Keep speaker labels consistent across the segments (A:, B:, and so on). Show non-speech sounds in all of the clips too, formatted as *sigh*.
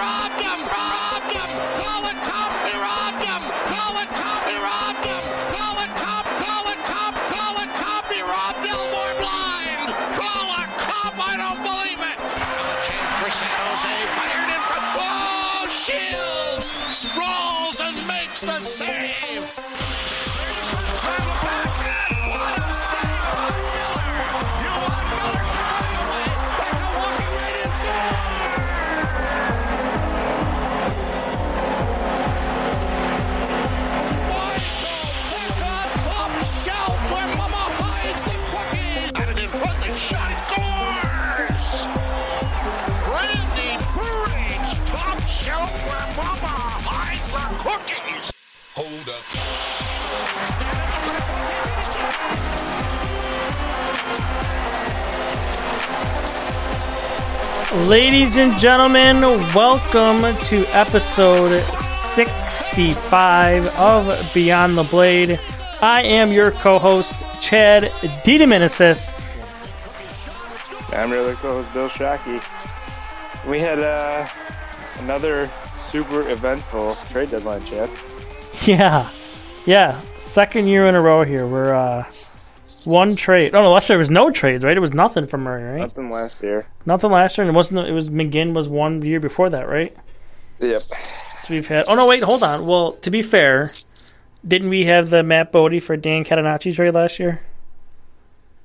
A: robbed him! Robbed him! Call a cop! They robbed him! Call a cop! They robbed him! San Jose fired in from. Whoa! Shields sprawls and makes the save.
B: Ladies and gentlemen, welcome to episode 65 of Beyond the Blade. I am your co host, Chad DeDominicis.
C: I'm your other co host, Bill Schake. We had uh, another super eventful trade deadline, Chad. *laughs*
B: Yeah, yeah. Second year in a row here. We're uh, one trade. Oh no, last year there was no trades, right? It was nothing from Murray, right?
C: Nothing last year.
B: Nothing last year, and it wasn't. It was McGinn was one year before that, right?
C: Yep.
B: So we've had. Oh no, wait, hold on. Well, to be fair, didn't we have the Matt Bodie for Dan Catenacci trade last year?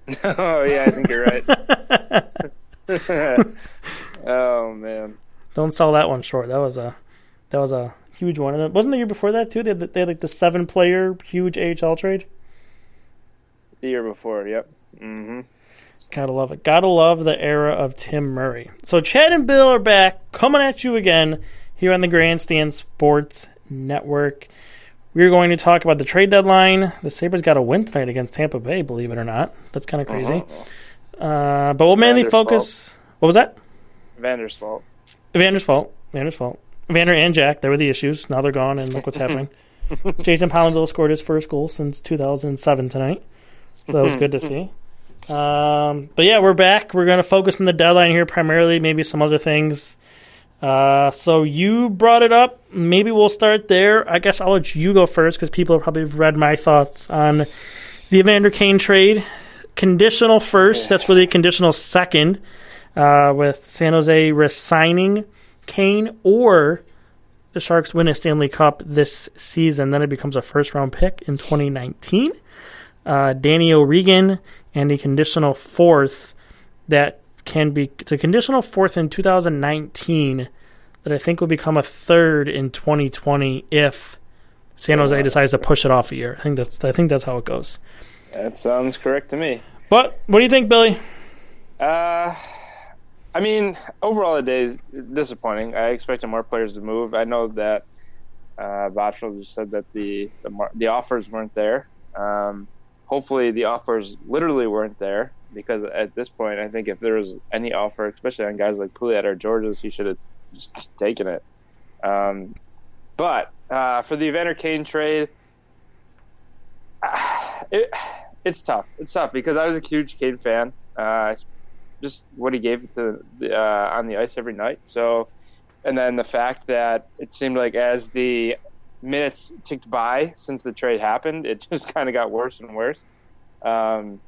B: *laughs*
C: oh yeah, I think you're right. *laughs* *laughs* oh man.
B: Don't sell that one short. That was a that was a huge one. And it wasn't the year before that too. They had, they had like the seven player huge AHL trade.
C: The year before, yep. Mm-hmm.
B: Gotta love it. Gotta love the era of Tim Murray. So Chad and Bill are back, coming at you again here on the Grandstand Sports Network. We're going to talk about the trade deadline. The Sabres got a win tonight against Tampa Bay, believe it or not. That's kind of crazy. Uh-huh. Uh, but we'll mainly
C: Vander's
B: focus.
C: fault.
B: What was that?
C: Vander's fault.
B: Vander's fault. Vander's fault. Vander and Jack, there were the issues. Now they're gone, and look what's happening. *laughs* Jason Pominville scored his first goal since 2007 tonight. So that was good to see. Um, but yeah, we're back. We're going to focus on the deadline here primarily, maybe some other things. Uh, so you brought it up. Maybe we'll start there. I guess I'll let you go first because people have probably read my thoughts on the Evander Kane trade. Conditional first. That's really a conditional second uh, with San Jose resigning Kane or the Sharks win a Stanley Cup this season. Then it becomes a first round pick in 2019 uh, Danny O'Regan, and a conditional fourth that can be it's a conditional fourth in 2019 that I think will become a third in 2020 if San Jose decides to push it off a year. I think that's I think that's how it goes.
C: That sounds correct to me.
B: But what do you think, Billy?
C: Uh, I mean, overall, the day is disappointing. I expected more players to move. I know that uh, just said that the the, mar- the offers weren't there. Um, hopefully, the offers literally weren't there because at this point, I think if there was any offer, especially on guys like Pouliot or Gorges, he should have just taken it. Um, but uh, for the Evander Kane trade, it, it's tough. It's tough because I was a huge Kane fan. Uh, just what he gave to the, uh, on the ice every night. So, and then the fact that it seemed like as the minutes ticked by since the trade happened, it *laughs* just kind of got worse and worse. Um,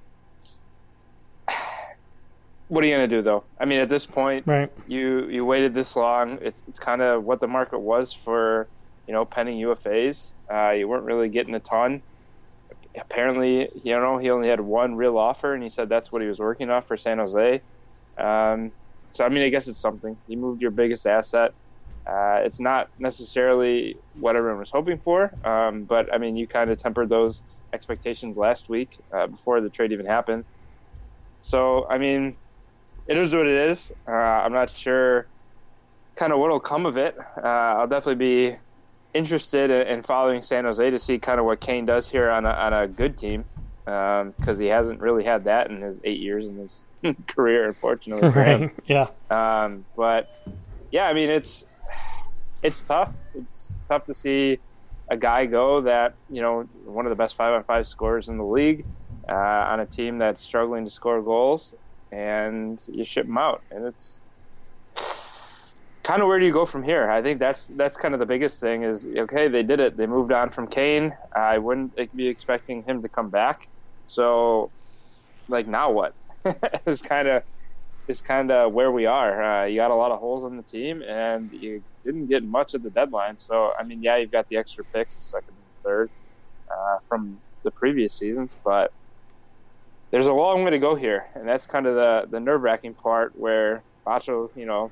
C: *sighs* what are you going to do though? I mean, at this point,
B: Right.
C: you you waited this long. It's it's kind of what the market was for, you know, pending UFAs. Uh, you weren't really getting a ton. Apparently, you know, he only had one real offer, and he said that's what he was working off for San Jose. Um, so I mean, I guess it's something. You moved your biggest asset. Uh, it's not necessarily what everyone was hoping for, um, but I mean, you kind of tempered those expectations last week uh, before the trade even happened. So I mean, it is what it is. Uh, I'm not sure kind of what'll come of it. Uh, I'll definitely be interested in, in following San Jose to see kind of what Kane does here on a, on a good team. because um, he hasn't really had that in his eight years in his *laughs* career, unfortunately.
B: Right. Yeah.
C: Um, but yeah, I mean, it's it's tough. It's tough to see a guy go that you know one of the best five on five scorers in the league uh, on a team that's struggling to score goals, and you ship him out, and it's kind of where do you go from here? I think that's that's kind of the biggest thing is okay, they did it. They moved on from Kane. I wouldn't be expecting him to come back. So, like now what? *laughs* is kind of is kind of where we are. Uh, you got a lot of holes in the team, and you didn't get much at the deadline. So, I mean, yeah, you've got the extra picks, the second and third uh, from the previous seasons, but there's a long way to go here, and that's kind of the the nerve wracking part where Bacho, you know,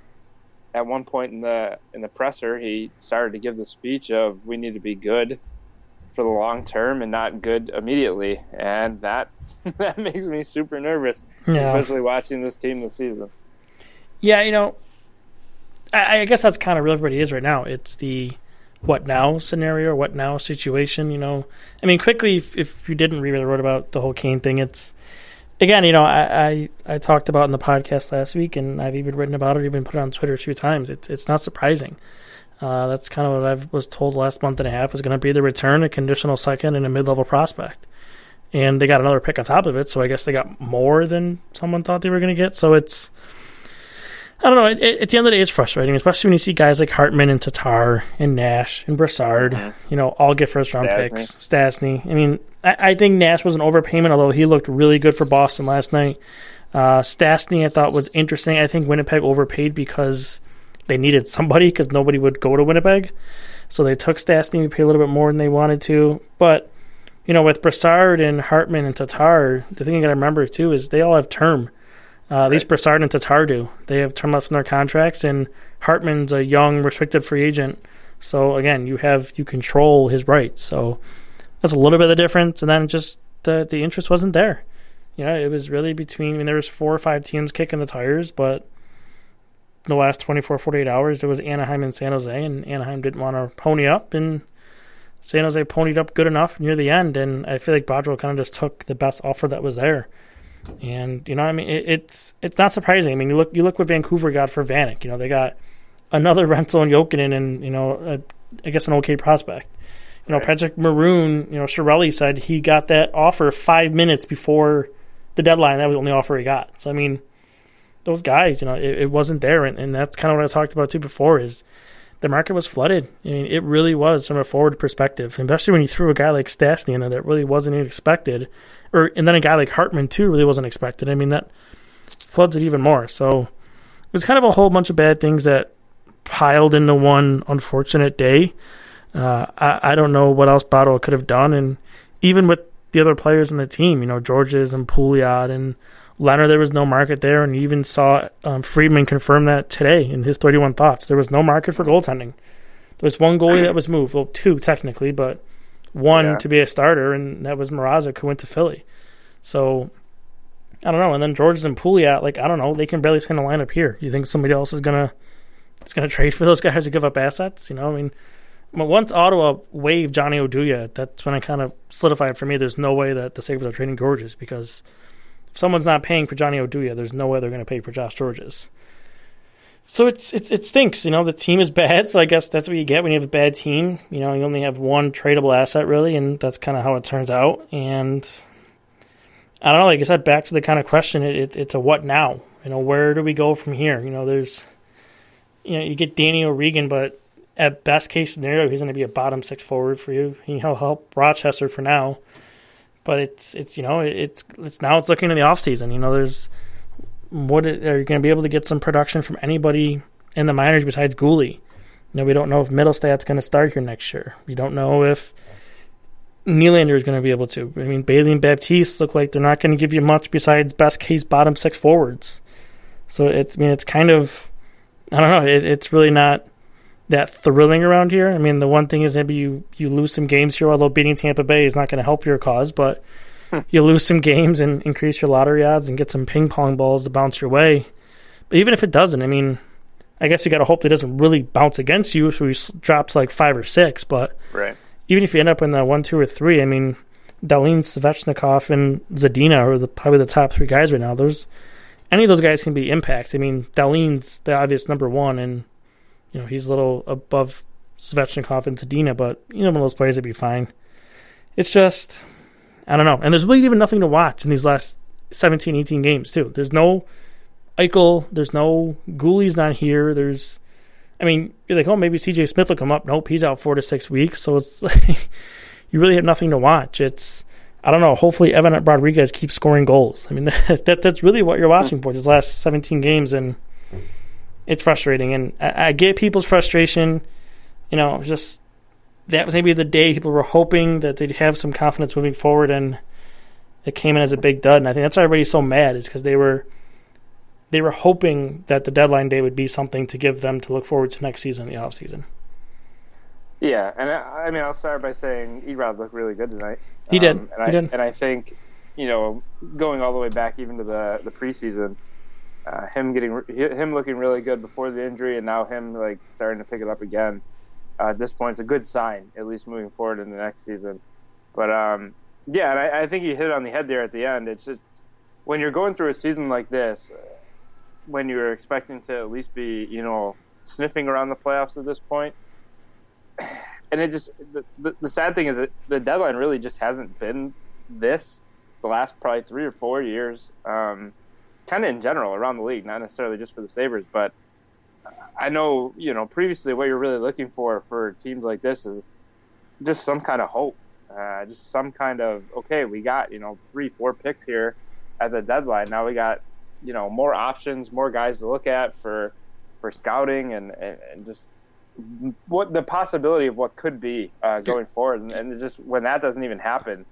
C: at one point in the in the presser, he started to give the speech of we need to be good for the long term and not good immediately, and that *laughs* that makes me super nervous, yeah. especially watching this team this season.
B: Yeah, you know, I, I guess that's kind of really what it is right now. It's the what now scenario, what now situation. You know, I mean, quickly, if, if you didn't read what I wrote about the whole Kane thing, it's again, you know, I, I, I talked about in the podcast last week, and I've even written about it, even put it on Twitter a few times. It's it's not surprising. Uh, that's kind of what I was told last month and a half was going to be the return, a conditional second, and a mid-level prospect. And they got another pick on top of it, so I guess they got more than someone thought they were going to get. So it's I don't know. It, it, at the end of the day, it's frustrating, especially when you see guys like Hartman and Tatar and Nash and Brassard, mm-hmm. you know, all get first round picks. Stastny. I mean, I, I, think Nash was an overpayment, although he looked really good for Boston last night. Uh, Stastny, I thought was interesting. I think Winnipeg overpaid because they needed somebody because nobody would go to Winnipeg, so they took Stastny to pay a little bit more than they wanted to. But you know, with Brassard and Hartman and Tatar, the thing you got to remember too is they all have term. Uh, right. At least Brassard and Tatar do. They have term left in their contracts, and Hartman's a young restricted free agent. So again, you have you control his rights. So that's a little bit of the difference. And then just the the interest wasn't there. You know, it was really between. I mean, there was four or five teams kicking the tires, but the last 24, 48 hours, it was Anaheim and San Jose, and Anaheim didn't want to pony up, and San Jose ponied up good enough near the end. And I feel like Botterill kind of just took the best offer that was there. And you know, I mean, it, it's it's not surprising. I mean, you look you look what Vancouver got for Vanek. You know, they got another *laughs* rental in Jokinen, and you know, a, I guess an okay prospect. You know, right. Patrick Maroon. You know, Chiarelli said he got that offer five minutes before the deadline. That was the only offer he got. So I mean, those guys, you know, it, it wasn't there, and, and that's kind of what I talked about too before. Is the market was flooded. I mean, it really was from a forward perspective, especially when you threw a guy like Stastny in there that really wasn't expected or and then a guy like Hartman too really wasn't expected. I mean that floods it even more. So it was kind of a whole bunch of bad things that piled into one unfortunate day. Uh, I, I don't know what else Botterill could have done, and even with the other players in the team, you know Gorges and Pouliot and Lehner, there was no market there, and you even saw um, Friedman confirm that today in his 31 thoughts. There was no market for goaltending. There was one goalie that was moved, well, two technically, but one yeah. to be a starter, and that was Mrazek who went to Philly. So I don't know. And then Gorges and Pouliot, like I don't know, they can barely stand a lineup here. You think somebody else is gonna is gonna *laughs* trade for those guys to give up assets? You know, I mean, once Ottawa waived Johnny Oduya, that's when I kind of solidified for me. There's no way that the Sabres are trading Gorges because if someone's not paying for Johnny Oduya, there's no way they're going to pay for Josh Gorges. So it's, it's it stinks, you know. The team is bad, so I guess that's what you get when you have a bad team. You know, you only have one tradable asset really, and that's kind of how it turns out. And I don't know. Like I said, back to the kind of question, it, it, it's a what now? You know, where do we go from here? You know, there's, you know, you get Danny O'Regan, but at best case scenario, he's going to be a bottom six forward for you. He'll help Rochester for now, but it's it's you know it's it's now it's looking in the off season. You know, there's what are you going to be able to get some production from anybody in the minors besides Guhle? You know, we don't know if Mittelstadt's going to start here next year. We don't know if Nylander is going to be able to. I mean, Bailey and Baptiste look like they're not going to give you much besides best case bottom six forwards. So it's, I mean, it's kind of, I don't know, it, it's really not that thrilling around here. I mean, the one thing is maybe you, you lose some games here, although beating Tampa Bay is not going to help your cause, but *laughs* you lose some games and increase your lottery odds and get some ping pong balls to bounce your way. But even if it doesn't, I mean, I guess you got to hope it doesn't really bounce against you if we drop to like five or six. But
C: right.
B: even if you end up in the one, two, or three, I mean, Dahlin, Svechnikov, and Zadina are the, probably the top three guys right now. There's any of those guys can be impact. I mean, Dahlin's the obvious number one, and you know he's a little above Svechnikov and Zadina, but you know one of those players would be fine. It's just I don't know, and there's really even nothing to watch in these last 17, 18 games too. There's no Eichel, there's no Guhle's not here. There's, I mean, you're like, oh, maybe C.J. Smith will come up. Nope, he's out four to six weeks. So it's like *laughs* you really have nothing to watch. It's I don't know. Hopefully, Evan Rodrigues keeps scoring goals. I mean, *laughs* that, that that's really what you're watching for these last 17 games, and it's frustrating. And I, I get people's frustration. You know, just that was maybe the day people were hoping that they'd have some confidence moving forward, and it came in as a big dud. And I think that's why everybody's so mad is because they were they were hoping that the deadline day would be something to give them to look forward to next season, the off season.
C: Yeah, and I, I mean, I'll start by saying Erod looked really good tonight.
B: He did.
C: Um, and
B: he
C: I,
B: did.
C: And I think, you know, going all the way back even to the the preseason, uh, him getting him looking really good before the injury, and now him like starting to pick it up again. Uh, at this point, it's a good sign, at least moving forward in the next season. But um, yeah, and I, I think you hit it on the head there at the end. It's just when you're going through a season like this, when you're expecting to at least be, you know, sniffing around the playoffs at this point, *sighs* and it just the, the, the sad thing is that the deadline really just hasn't been this the last probably three or four years, um, kind of in general around the league, not necessarily just for the Sabres, but I know you know previously what you're really looking for for teams like this is just some kind of hope, uh, just some kind of okay, we got you know three four picks here at the deadline. Now we got you know more options, more guys to look at for for scouting and and, and just what the possibility of what could be uh, going forward, and, and just when that doesn't even happen.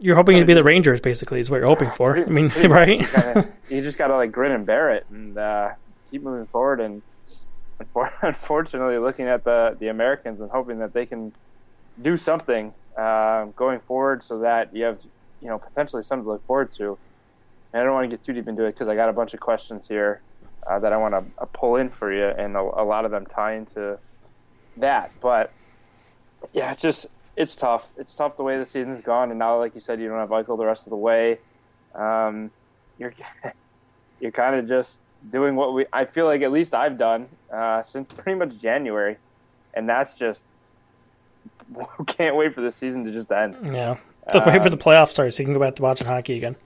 B: You're hoping to be the Rangers, basically, is what you're hoping for. *laughs* I mean, *laughs* right?
C: You, kinda, you, just got to like grin and bear it and uh, keep moving forward. And *laughs* unfortunately, looking at the the Americans and hoping that they can do something uh, going forward, so that you have you know potentially something to look forward to. And I don't want to get too deep into it because I got a bunch of questions here uh, that I want to uh, pull in for you, and a, a, lot of them tie into that. But yeah, it's just it's tough. It's tough the way the season's gone, and now, like you said, you don't have Eichel the rest of the way. Um, you're *laughs* you're kind of just doing what we. I feel like at least I've done uh, since pretty much January, and that's just *laughs* can't wait for the season to just end.
B: Yeah, um, wait for the playoffs starts so you can go back to watching hockey again.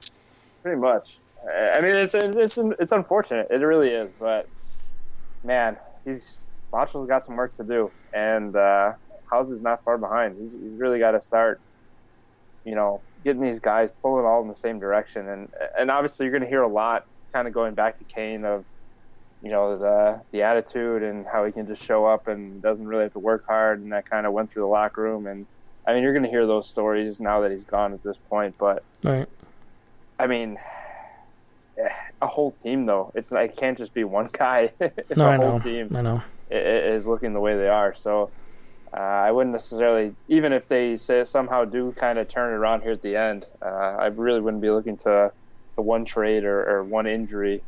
C: Pretty much. I mean, it's it's it's unfortunate. It really is, but man, he's Marshall's got some work to do, and uh, House is not far behind. He's, he's really got to start, you know, getting these guys pulling all in the same direction, and and obviously you're going to hear a lot, kind of going back to Kane of, you know, the the attitude and how he can just show up and doesn't really have to work hard, and that kind of went through the locker room, and I mean, you're going to hear those stories now that he's gone at this point, but
B: right.
C: I mean, a whole team though. It's it can't just be one guy. *laughs* if
B: no,
C: a
B: I
C: whole
B: know.
C: team
B: I know.
C: is looking the way they are. So uh, I wouldn't necessarily, even if they say somehow do kind of turn it around here at the end, uh, I really wouldn't be looking to the one trade or, or one injury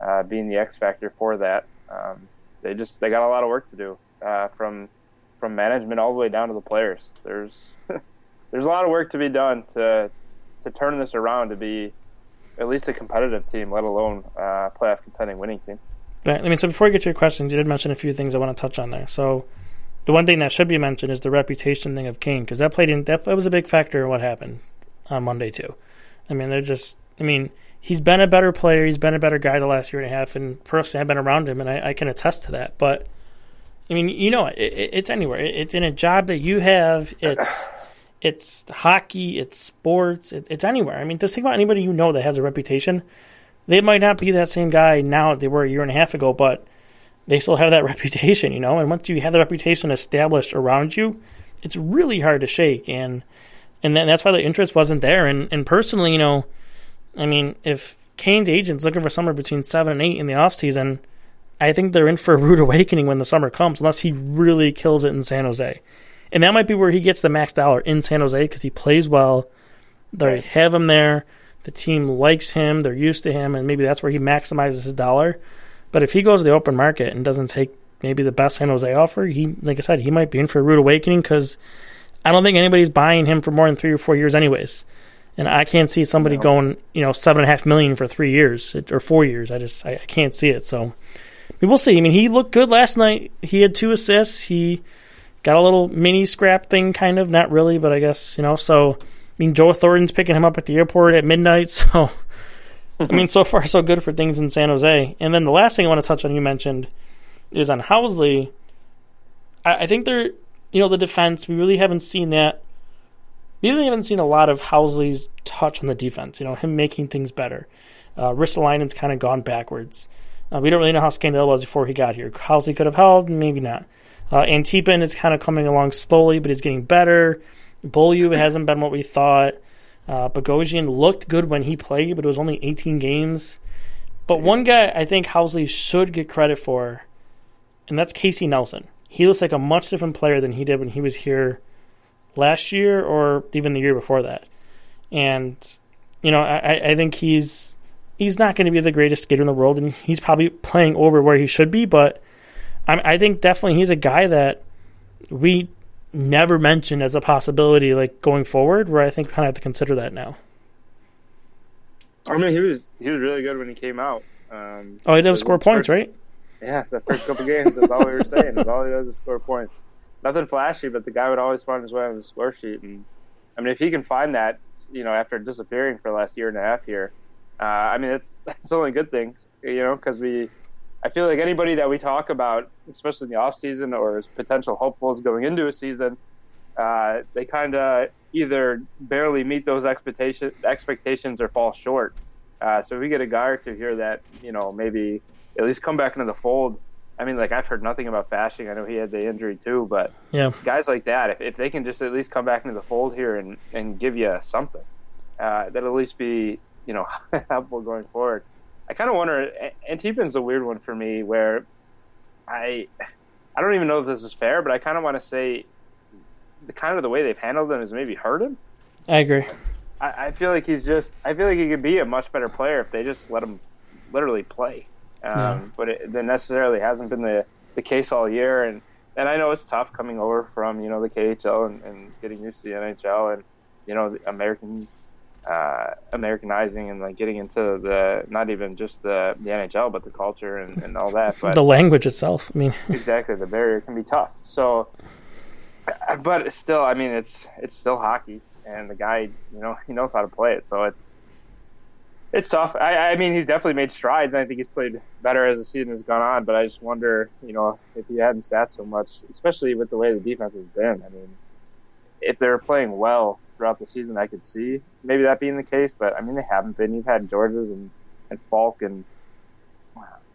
C: uh, being the X factor for that. Um, they just they got a lot of work to do uh, from from management all the way down to the players. There's *laughs* there's a lot of work to be done to to turn this around to be at least a competitive team, let alone uh, playoff contending winning team.
B: But, I mean, so before we get to your questions, you did mention a few things I want to touch on there. So the one thing that should be mentioned is the reputation thing of Kane because that played in that, that was a big factor in what happened on Monday too. I mean, they're just. I mean, he's been a better player. He's been a better guy the last year and a half, and personally, I've been around him, and I, I can attest to that. But I mean, you know, it, it, it's anywhere. It, it's in a job that you have. It's *clears throat* it's hockey, it's sports, it, it's anywhere. I mean, just think about anybody you know that has a reputation. They might not be that same guy now they were a year and a half ago, but they still have that *laughs* reputation, you know. And once you have the reputation established around you, it's really hard to shake. And and then that's why the interest wasn't there. And and personally, you know, I mean, if Kane's agent's looking for somewhere between seven and eight in the off season, I think they're in for a rude *laughs* awakening when the summer comes, unless he really kills it in San Jose. And that might be where he gets the max dollar in San Jose because he plays well. They have him there. The team likes him. They're used to him, and maybe that's where he maximizes his dollar. But if he goes to the open market and doesn't take maybe the best San Jose offer, he, like I said, he might be in for a rude awakening because I don't think anybody's buying him for more than three or four years, anyways. And I can't see somebody no. going, you know, seven and a half million for three years or four years. I just I, I can't see it. So I mean, we'll see. I mean, he looked good last night. He had two assists. He got a little mini scrap thing, kind of. Not really, but I guess you know. So I mean, Joe Thornton's picking him up at the airport at midnight. *laughs* So I mean, so far so good for things in San Jose. And then the last thing I want to touch on, you mentioned, is on Housley. I, I think they're, you know, the defense. We really haven't seen that we really haven't seen a lot of Housley's touch on the defense. You know, him making things better. Uh, Ristolainen's kind of gone backwards. Uh, we don't really know how Scandella was before he got here. Housley could have held, maybe not. Uh, Antipin is kind of coming along slowly, but he's getting better. Beaulieu hasn't been what we thought. Uh, Bogosian looked good when he played, but it was only 18 games. But one guy I think Housley should get credit for, and that's Casey Nelson. He looks like a much different player than he did when he was here last year or even the year before that. And you know, I, I think he's he's not going to be the greatest skater in the world, and he's probably playing over where he should be. But I, I think definitely he's a guy that we never mentioned as a possibility, like going forward. Where I think we kind of have to consider that now.
C: I mean, he was he was really good when he came out. Um,
B: oh, he does score points,
C: first,
B: right?
C: Yeah, the first couple games. That's all we were saying. Is all he does is score points nothing flashy, but the guy would always find his way on the score sheet. And I mean, if he can find that, you know, after disappearing for the last year and a half here, uh, I mean, that's *laughs* that's only good things, you know, because we, I feel like anybody that we talk about, especially in the off season or as potential hopefuls going into a season, uh, they kind of either barely meet those expectation expectations or fall short. Uh, so if we get a guy or two here that you know maybe at least come back into the fold I mean, like I've heard nothing about Fasching. I know he had the injury too, but
B: yeah,
C: guys like that, if, if they can just at least come back into the fold here and, and give you something, uh, that'll at least be you know *laughs* helpful going forward. I kind of wonder. Antipin's a weird one for me, where I I don't even know if this is fair, but I kind of want to say the kind of the way they've handled him is maybe hurt him.
B: I agree.
C: I, I feel like he's just. I feel like he could be a much better player if they just let him literally play. Um, yeah. But it, that necessarily hasn't been the, the case all year. And, and I know it's tough coming over from, you know, the KHL and, and getting used to the NHL and, you know, the American uh, Americanizing and like getting into the not even just the, the NHL but the culture and, and all that. But
B: the language itself. I mean, *laughs*
C: exactly, the barrier can be tough. So, but still, I mean, it's it's still hockey, and the guy, you know, he knows how to play it. So it's it's tough. I, I mean, he's definitely made strides. I think he's played better as the season has gone on. But I just wonder, you know, if he hadn't sat so much, especially with the way the defense has been. I mean, if they were playing well throughout the season, I could see maybe that being the case. But I mean, they haven't been. You've had Gorges and and Falk and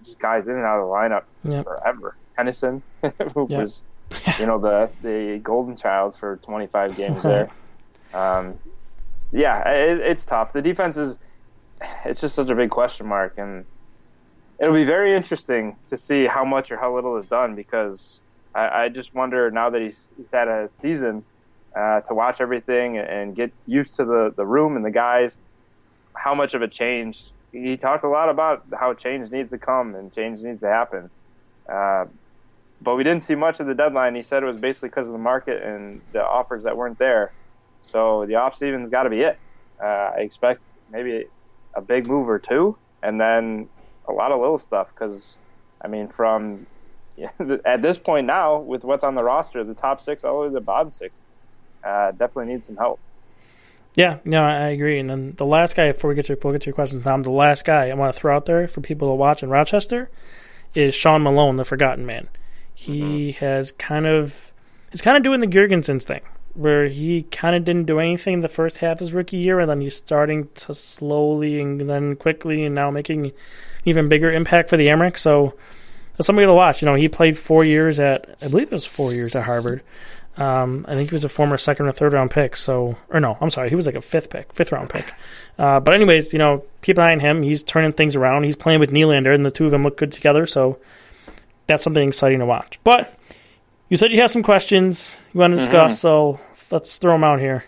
C: just guys in and out of the lineup yep. forever. Tennyson, *laughs* who yep. was, you know, the the golden child for 25 games *laughs* there. Um, yeah, it, it's tough. The defense is it's just such a big question mark, and it'll be very interesting to see how much or how little is done because I, I just wonder now that he's he's had a season uh, to watch everything and get used to the the room and the guys, how much of a change. He talked a lot about how change needs to come and change needs to happen. Uh, but we didn't see much of the deadline. He said it was basically because of the market and the offers that weren't there. So the off season's got to be it. Uh, I expect maybe a big move or two, and then a lot of little stuff. Because I mean, from *laughs* at this point now, with what's on the roster, the top six all the way to the bottom six, uh, definitely need some help.
B: Yeah, no, I agree. And then the last guy, before we get to we'll get to your questions, Tom, the last guy I want to throw out there for people to watch in Rochester is Sean Malone, the Forgotten Man. He mm-hmm. has kind of he's kind of doing the Girgensons thing, where he kind of didn't do anything the first half of his rookie year, and then he's starting to slowly and then quickly, and now making even bigger impact for the Amerks. So that's somebody to watch. You know, he played four years at, I believe it was four years at Harvard. Um, I think he was a former second or third round pick. So, or no, I'm sorry, he was like a fifth pick, fifth round pick. Uh, but anyways, you know, keep an eye on him. He's turning things around. He's playing with Nylander, and the two of them look good together. So that's something exciting to watch. But you said you have some questions you want to discuss, mm-hmm. so let's throw them out here.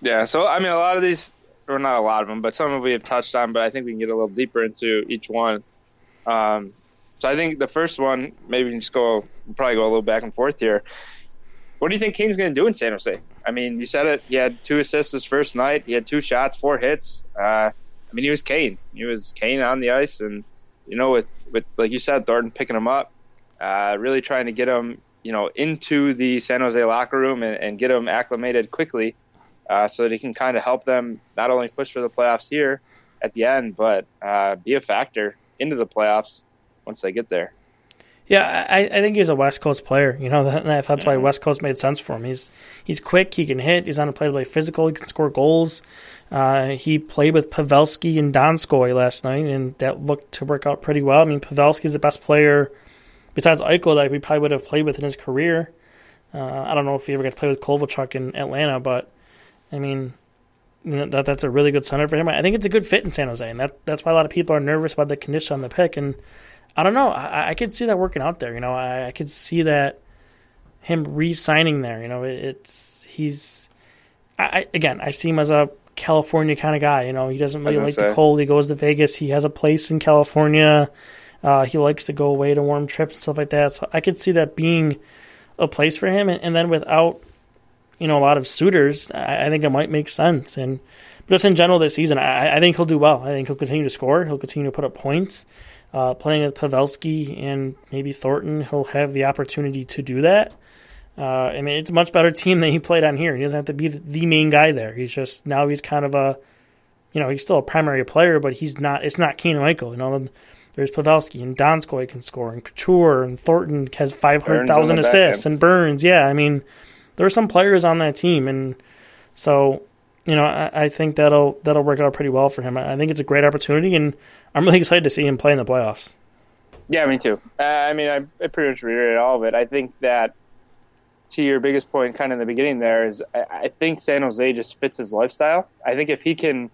C: Yeah, so I mean, a lot of these, or not a lot of them, but some of we have touched on, but I think we can get a little deeper into each one. Um, so I think the first one, maybe we can just go, we'll probably go a little back and forth here. what do you think Kane's going to do in San Jose? I mean, you said it. He had two assists his first night. He had two shots, four hits. Uh, I mean, he was Kane. He was Kane on the ice, and you know, with with like you said, Thornton picking him up, uh, really trying to get him, you know, into the San Jose locker room and, and get them acclimated quickly, uh, so that he can kind of help them not only push for the playoffs here at the end, but uh, be a factor into the playoffs once they get there.
B: Yeah, I, I think he's a West Coast player. You know, *laughs* that, that's mm-hmm. why West Coast made sense for him. He's he's quick. He can hit. He's on a play to play physical. He can score goals. Uh, he played with Pavelski and Donskoy last night, and that looked to work out pretty well. I mean, Pavelski's the best player besides Eichel that we probably would have played with in his career. Uh, I don't know if he ever got to play with Kovalchuk in Atlanta, but I mean, that that's a really good center for him. I think it's a good fit in San Jose, and that that's why a lot of people are nervous about the condition on the pick. And I don't know, I, I could see that working out there. You know, I, I could see that him re-signing there. You know, it, it's he's I, again, I see him as a California kind of guy. You know, he doesn't really like say. the cold. He goes to Vegas. He has a place in California. Uh, he likes to go away to warm trips and stuff like that. So I could see that being a place for him. And, and then without, you know, a lot of suitors, I, I, think it might make sense. And just in general this season, I, I, think he'll do well. I think he'll continue to score. He'll continue to put up points. Uh, playing with Pavelski and maybe Thornton, he'll have the opportunity to do that. Uh, I mean, it's a much better team than he played on here. He doesn't have to be the main guy there. He's just now he's kind of a, you know, he's still a primary player, but he's not. It's not Kane Michael. You know, there's Pavelski and Donskoy can score, and Couture and Thornton has five hundred thousand assists, and Burns. Yeah, I mean, there are some players on that team, and so you know, I, I, think that'll that'll work out pretty well for him. I think it's a great opportunity, and I'm really excited to see him play in the playoffs.
C: Yeah, me too. Uh, I mean, I, I pretty much reiterated all of it. I think that to your biggest point, kind of in the beginning, there is I, I think San Jose just fits his lifestyle. I think if he can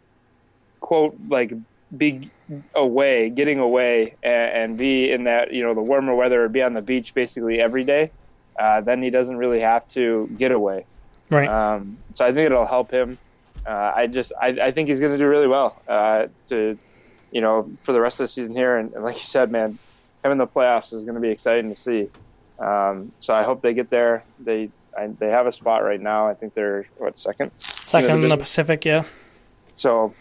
C: quote like be away, getting away, and, and, be in that you know the warmer weather or be on the beach basically every day, uh, then he doesn't really have to get away.
B: Right.
C: Um, so I think it'll help him. Uh, I just I, I think he's going to do really well uh, to you know for the rest of the season here. And, and like you said, man, him in the playoffs is going to be exciting to see. Um, so I hope they get there. They I, they have a spot right now. I think they're what second?
B: Second in the Pacific, yeah.
C: So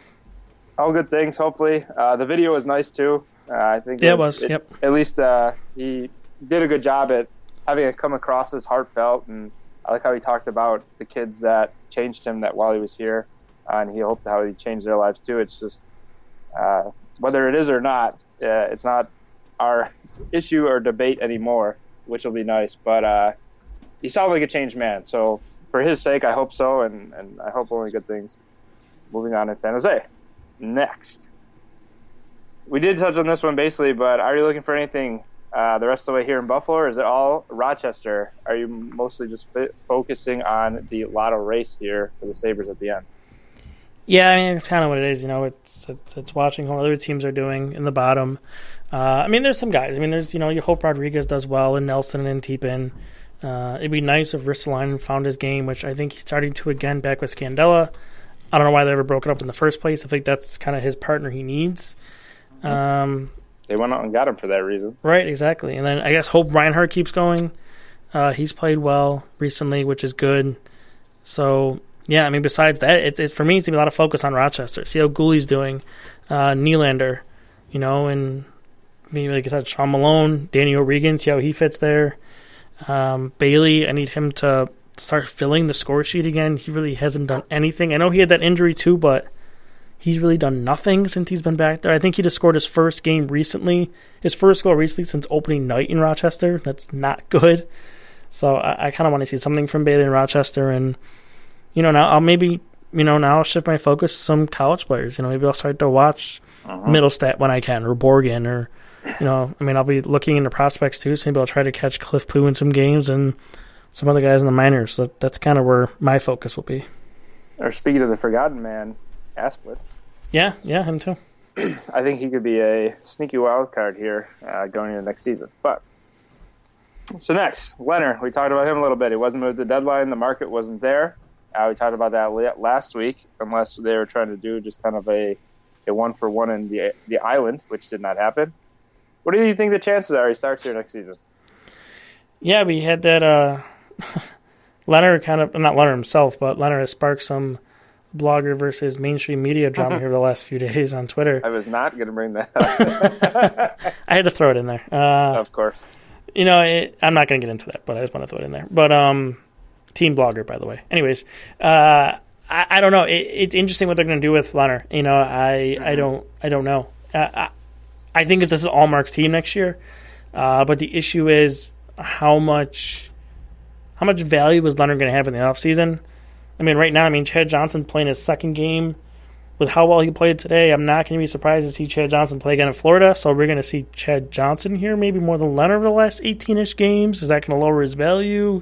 C: all good things. Hopefully, uh, the video was nice too. Uh, I think
B: yeah, it was. It, yep.
C: At least uh, he did a good job at having it come across as heartfelt, and I like how he talked about the kids that changed him that while he was here, uh, and he hoped how he changed their lives too. It's just uh, whether it is or not, uh, it's not our *laughs* issue or debate anymore which will be nice. But uh, he sounds like a changed man. So for his sake, I hope so, and, and I hope only good things. Moving on in San Jose. Next. We did touch on this one basically, but are you looking for anything uh, the rest of the way here in Buffalo, or is it all Rochester? Are you mostly just focusing on the lotto race here for the Sabres at the end?
B: Yeah, I mean it's kind of what it is. You know, it's it's, it's watching how other teams are doing in the bottom. Uh, I mean, there's some guys. I mean, there's you know, you hope Rodrigues does well, and Nelson and Antipin. Uh, it'd be nice if Ristolainen found his game, which I think he's starting to again back with Scandella. I don't know why they ever broke it up in the first place. I think that's kind of his partner he needs. Um,
C: they went out and got him for that reason.
B: Right, exactly. And then I guess Hope Reinhart keeps going. Uh, he's played well recently, which is good. So yeah, I mean, besides that, it's it, for me, it's a lot of focus on Rochester. See how Guhle's doing, uh, Nylander, you know, and I mean, like I said, Sean Malone, Danny O'Regan, see how he fits there. Um, Bailey, I need him to start filling the score sheet again. He really hasn't done anything. I know he had that injury too, but he's really done nothing since he's been back there. I think he just scored his first game recently, his first goal recently since opening night in Rochester. That's not *laughs* good. So I, I kind of want to see something from Bailey in Rochester, and you know now I'll maybe you know now I'll shift my focus to some college players. You know maybe I'll start to watch uh-huh. Mittelstadt when I can, or Borgen, or you know, I mean, I'll be looking into prospects too. So maybe I'll try to catch Cliff Pu in some games and some other guys in the minors. So that's kind of where my focus will be.
C: Or speaking of the forgotten man, Asplund.
B: Yeah, yeah, him too. *clears throat*
C: I think he could be a sneaky wild card here uh, going into next season. But so next, Lehner. We talked about him a little bit. He wasn't moved the deadline. The market wasn't there. Uh, we talked about that last week, unless they were trying to do just kind of a a one for one in the the island, which did not happen. What do you think the chances are he starts here next season?
B: Yeah, we had that uh, *laughs* Lehner kind of not Lehner himself, but Lehner has sparked some blogger versus mainstream media drama *laughs* here the last few days on Twitter.
C: I was not going to bring that up. *laughs*
B: I had to throw it in there. Uh,
C: of course.
B: You know, it, I'm not going to get into that, but I just want to throw it in there. But um, team blogger, by the way. Anyways, uh, I, I don't know. It, it's interesting what they're going to do with Lehner. You know, I mm-hmm. I don't I don't know. Uh, I, I think that this is all Mark's team next year, uh, but the issue is how much how much value was Lehner going to have in the offseason? I mean, right now, I mean, Chad Johnson's playing his second game. With how well he played today, I'm not going to be surprised to see Chad Johnson play again in Florida. So we're going to see Chad Johnson here, maybe more than Lehner over the last 18-ish games. Is that going to lower his value?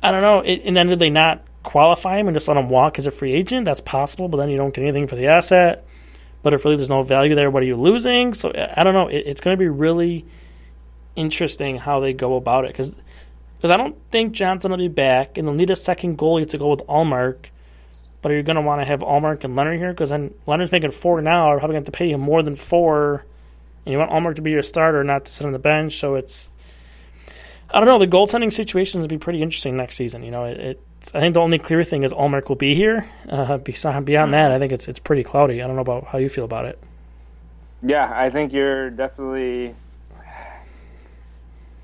B: I don't know. It, and then did they not qualify him and just let him walk as a free agent? That's possible, but then you don't get anything for the asset. But if really there's no value there, what are you losing? So I don't know. It, it's going to be really interesting how they go about it because because I don't think Johnson will be back, and they'll need a second goalie to go with Ullmark. But are you going to want to have Ullmark and Lehner here? Because then Lehner's making four now. Are probably going to have to pay him more than four. And you want Ullmark to be your starter, not to sit on the bench. So it's, I don't know. The goaltending situation will be pretty interesting next season. You know, it, it I think the only clear thing is Ullmark will be here. Uh, beyond that, I think it's it's pretty cloudy. I don't know about how you feel about it.
C: Yeah, I think you're definitely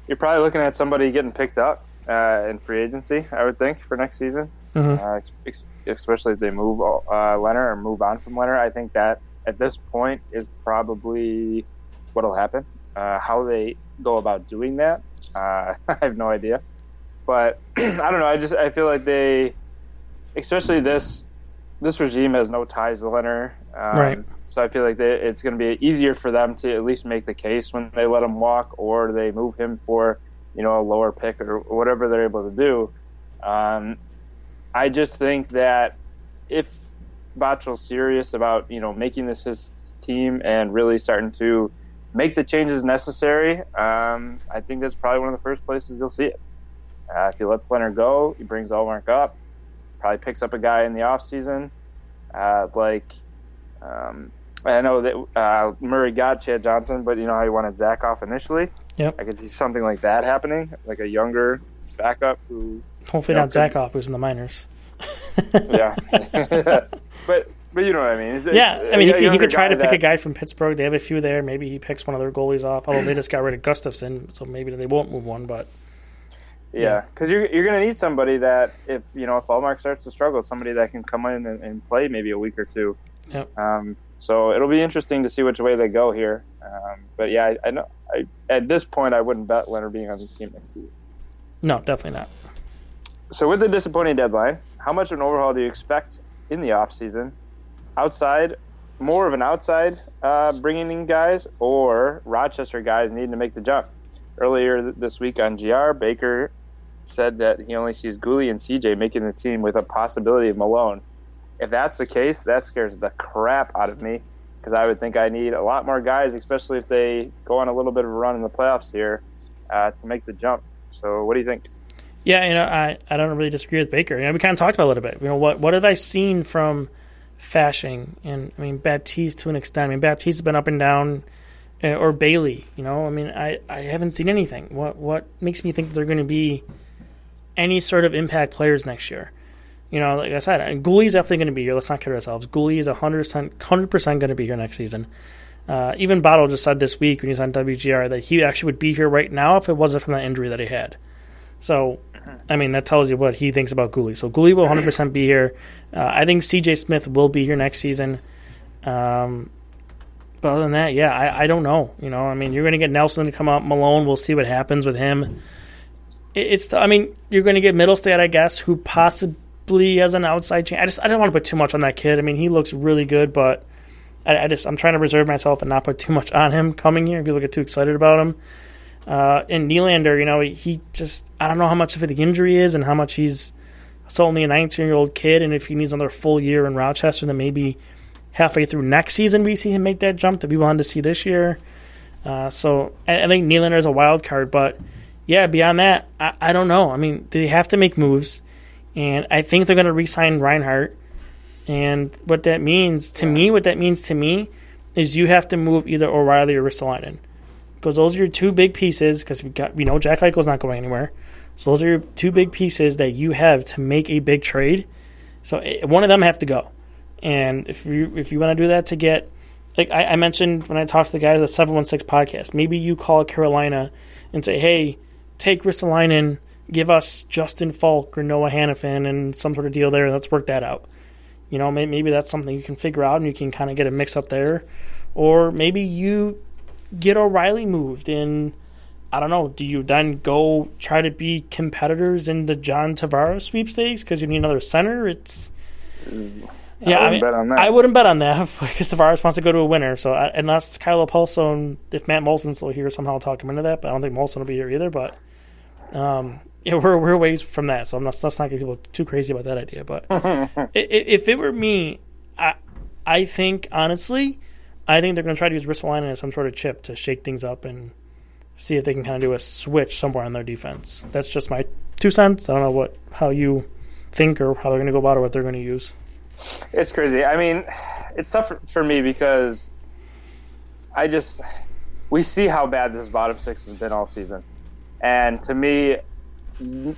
C: you're probably looking at somebody getting picked up uh, in free agency. I would think for next season, mm-hmm. uh, ex- especially if they move uh, Lehner or move on from Lehner. I think that at this point is probably what'll happen. Uh, how they go about doing that, uh, *laughs* I have no idea. But *clears throat* I don't know. I just I feel like they, especially this this regime has no ties to Lehner. Um, right. So I feel like they, it's going to be easier for them to at least make the case when they let him walk or they move him for, you know, a lower pick or whatever they're able to do. Um, I just think that if Botterill's serious about, you know, making this his team and really starting to make the changes necessary, um, I think that's probably one of the first places you'll see it. Uh, if he lets Lehner go, he brings Ullmark up, probably picks up a guy in the offseason, uh, like um, I know that uh, Murray got Chad Johnson, but you know how he wanted Zatkoff initially.
B: Yep.
C: I could see something like that happening, like a younger backup who.
B: Hopefully you know, not could, Zach off, who's in the minors.
C: yeah, *laughs* *laughs* but but you know what I mean.
B: It's, yeah, it's, I mean he, he could try to pick that, a guy from Pittsburgh. They have a few there. Maybe he picks one of their goalies off. Although they just got rid of Gustafsson, so maybe they won't move one. But
C: yeah, because you're you're gonna need somebody that if you know if Ullmark starts to struggle, somebody that can come in and, and play maybe a week or two.
B: Yep.
C: Um, so it'll be interesting to see which way they go here. Um, but yeah, I, I know I, at this point I wouldn't bet Lehner being on the team next season.
B: No, definitely not.
C: So with the disappointing deadline, how much of an overhaul do you expect in the off season? Outside, more of an outside uh, bringing in guys, or Rochester guys needing to make the jump. Earlier this week on GR, Baker said that he only sees Guhle and CJ making the team with a possibility of Malone if that's the case, that scares the crap out of me because I would think I need a lot more guys, especially if they go on a little bit of a run in the playoffs here, uh, to make the jump. So, what do you think?
B: Yeah, you know, I, I don't really disagree with Baker. You know, we kind of talked about it a little bit. You know, what what have I seen from Fasching and I mean Baptiste to an extent. I mean Baptiste has been up and down, uh, or Bailey. You know, I mean I, I haven't seen anything. What what makes me think they're going to be any sort of impact players next year? you know, like I said, Guhle's definitely going to be here. Let's not kid ourselves. Guhle is 100%, 100% going to be here next season. Uh, even Botterill just said this week when he was on WGR that he actually would be here right now if it wasn't from that injury that he had. So, I mean, that tells you what he thinks about Guhle. So, Guhle will 100% be here. Uh, I think CJ Smith will be here next season. Um, but other than that, yeah, I, I don't know. You know, I mean, you're going to get Nelson to come up. Malone, we'll see what happens with him. It, it's, I mean, you're going to get Mittelstadt, I guess, who possibly possibly as an outside chance. I just I don't want to put too much on that kid. I mean, he looks really good, but I, I just I'm trying to reserve myself and not put too much on him coming here. People get too excited about him. Uh, and Nylander, you know, he just I don't know how much of it the injury is and how much he's still only a 19 year old kid, and if he needs another full year in Rochester, then maybe halfway through next season we see him make that jump that we wanted to see this year. Uh, so I, I, think Nylander is a wild card, but yeah, beyond that, I, I don't know. I mean, they have to make moves? And I think they're going to re-sign Reinhart. And what that means to me, what that means to me, is you have to move either O'Reilly or Ristolainen. Because those are your two big pieces. Because we got we know Jack Eichel's not going anywhere. So those are your two big pieces that you have to make a big trade. So eh, one of them have to go. And if you if you want to do that to get like I, I mentioned when I talked to the guy at the seven one six podcast, maybe you call Carolina and say, Hey, take Ristolainen, give us Justin Falk or Noah Hanifin and some sort of deal there, let's work that out. You know, maybe, maybe that's something you can figure out and you can kind of get a mix up there. Or maybe you get O'Reilly moved and I don't know. Do you then go try to be competitors in the John Tavares sweepstakes because you need another center? It's yeah, I,
C: wouldn't bet on that.
B: I wouldn't bet on that *laughs* because Tavares wants to go to a winner. So I, unless Kyle Okposo and if Matt Moulson's still here, somehow I'll talk him into that. But I don't think Moulson will be here either. But um, yeah, we're we're ways from that. So I'm not, let's not get people too crazy about that idea. But *laughs* i- i- if it were me, I I think honestly, I think they're going to try to use Ristolainen as some sort of chip to shake things up and see if they can kind of do a switch somewhere on their defense. That's just my two cents. I don't know what how you think or how they're going to go about it, or what they're going to use.
C: It's crazy. I mean, it's tough for, me because I just we see how bad this bottom six has been all season, and to me,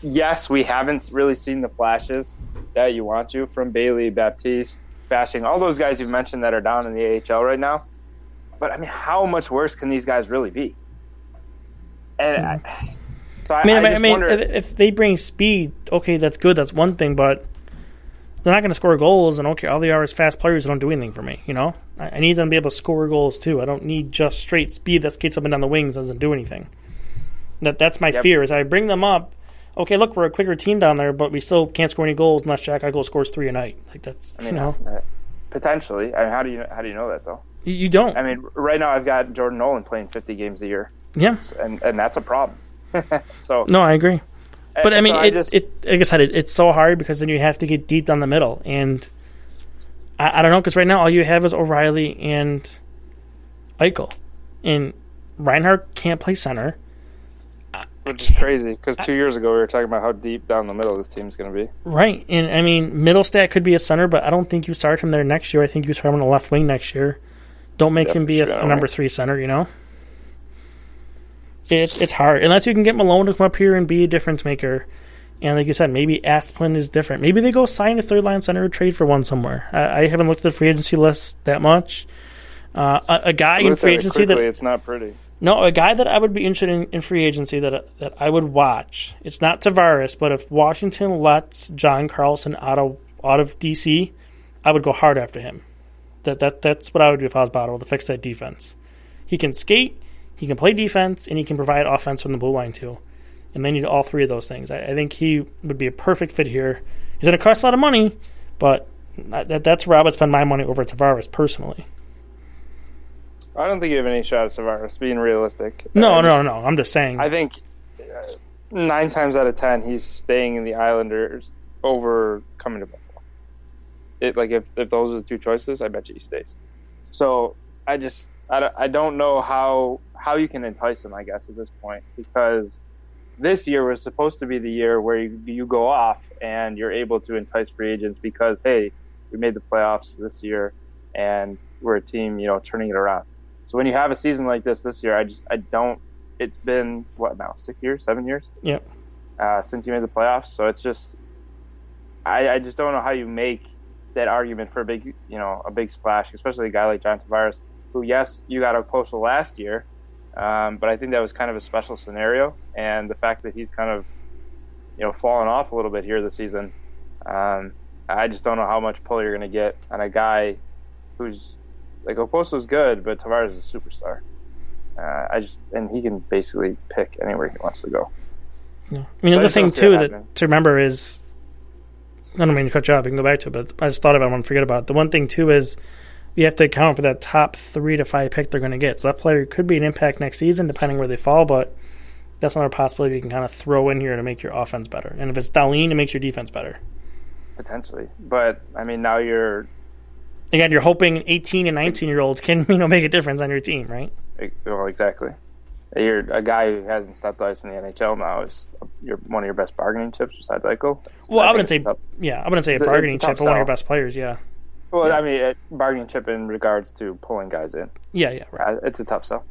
C: yes, we haven't really seen the flashes that you want to from Bailey, Baptiste, Fasching, all those guys you've mentioned that are down in the AHL right now. But I mean, how much worse can these guys really be? And I, so I,
B: I mean,
C: I
B: I, mean,
C: wonder.
B: if they bring speed, okay, that's good. That's one thing, but they're not going to score goals. And okay, all they are is fast players who don't do anything for me. You know, I, I need them to be able to score goals too. I don't need just straight speed that skates up and down the wings doesn't do anything. That that's my
C: Yep.
B: fear. Is I bring them up. Okay, look, we're a quicker team down there, but we still can't score any goals unless Jack Eichel scores three a night. Like that's
C: I mean,
B: you know
C: uh, potentially. I mean, how do you how do you know that though?
B: you, you don't.
C: I mean, right now I've got Jordan Nolan playing 50 games a year,
B: yeah,
C: and and that's a problem. *laughs* so,
B: no, I agree. But I mean,
C: so
B: it,
C: just,
B: it, like I said, it, it's so hard because then you have to get deep down the middle, and I, I don't know because right now all you have is O'Reilly and Eichel, and Reinhart can't play center.
C: which is crazy because two years ago we were talking about how deep down the middle this team's going to be.
B: Right, and I mean, Mittelstadt could be a center, but I don't think you start him there next year. I think you start him on the left wing next year. Don't make him be a, a number three center. You know, it's it's hard unless you can get Malone to come up here and be a difference maker. And like you said, maybe Asplund is different. Maybe they go sign a third line center or trade for one somewhere. I, I haven't looked at the free agency list that much. Uh, a, a guy in free agency
C: quickly,
B: that
C: it's not pretty.
B: no, a guy that I would be interested in, in free agency that that I would watch. It's not Tavares, but if Washington lets John Carlson out of out of DC, I would go hard after him. That that that's what I would do if I was Botterill to fix that defense. He can skate, he can play defense, and he can provide offense from the blue line too. And they need all three of those things. I, I think he would be a perfect fit here. He's going to cost a lot of money, but that, that's where I would spend my money over Tavares personally.
C: I don't think you have any shot at Tavares. Being realistic,
B: No,
C: I
B: no, no. I'm just saying.
C: I think uh, nine times out of ten he's staying in the Islanders over coming to Buffalo. It like if if those are the two choices, I bet you he stays. So I just I don't, I don't know how how you can entice him. I guess at this point because this year was supposed to be the year where you, you go off and you're able to entice free agents because hey we made the playoffs this year and we're a team you know turning it around. So when you have a season like this this year, I just I don't. It's been what now six years, seven years
B: Yep.
C: uh, since you made the playoffs. So it's just I, I just don't know how you make that argument for a big you know a big splash, especially a guy like John Tavares, who yes you got Okposo last year, um, but I think that was kind of a special scenario, and the fact that he's kind of you know fallen off a little bit here this season. Um, I just don't know how much pull you're going to get on a guy who's like Okposo's good, but Tavares is a superstar. Uh, I just and he can basically pick anywhere he wants to go.
B: Yeah. I mean,
C: So I
B: the other thing too that to remember is, I don't mean to cut you off. We can go back to it, but I just thought about it. I want to forget about it. The one thing too is you have to account for that top three to five pick they're going to get. So that player could be an impact next season, depending where they fall. But that's another possibility you can kind of throw in here to make your offense better. And if it's Dahlin, it makes your defense better.
C: potentially. But I mean, now you're
B: Again, you're hoping 18 and 19 year olds can *laughs* you know make a difference on your team, right?
C: well, exactly. You're a guy who hasn't stepped ice in the NHL now is you're one of your best bargaining chips besides Eichel. That's-
B: Well, I wouldn't say
C: tough.
B: yeah, I wouldn't say a
C: It's a- a
B: bargaining
C: tough
B: chip, but one of your best players. Yeah,
C: Well,
B: yeah.
C: I mean, it, bargaining chip in regards to pulling guys in.
B: yeah, yeah. Right.
C: Uh, it's a tough sell.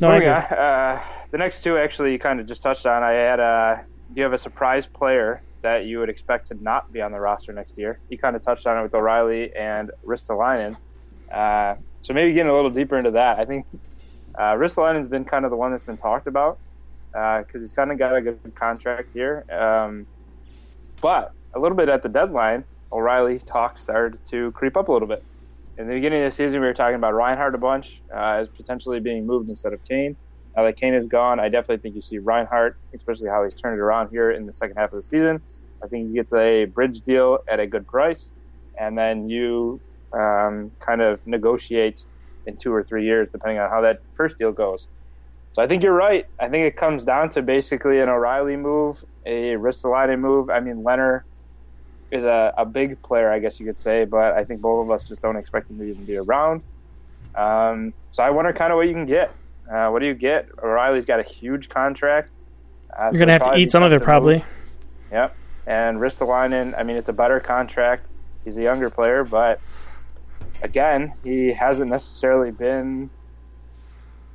B: No,
C: What
B: I
C: got? Uh, the next two actually you kind of just touched on. I had a. Do you have a surprise player that you would expect to not be on the roster next year? You kind of touched on it with O'Reilly and Ristolainen. Uh, so maybe getting a little deeper into that. I think uh, Ristolainen's been kind of the one that's been talked about because uh, he's kind of got a good contract here. Um, but a little bit at the deadline, O'Reilly talk started to creep up a little bit. In the beginning of the season, we were talking about Reinhart a bunch uh, as potentially being moved instead of Kane. Now that Kane is gone, I definitely think you see Reinhart, especially how he's turned it around here in the second half of the season. I think he gets a bridge deal at a good price, and then you um, kind of negotiate in two or three years, depending on how that first deal goes. So I think you're right. I think it comes down to basically an O'Reilly move, a Ristolainen move. I mean, Leonard is a, a big player, I guess you could say, but I think both of us just don't expect him to even be around. Um, so I wonder kind of what you can get. Uh, what do you get? O'Reilly's got a huge contract.
B: Uh, You're gonna have to eat some of it, probably.
C: Yep. And Ristolainen, I mean, it's a better contract. He's a younger player, but again, he hasn't necessarily been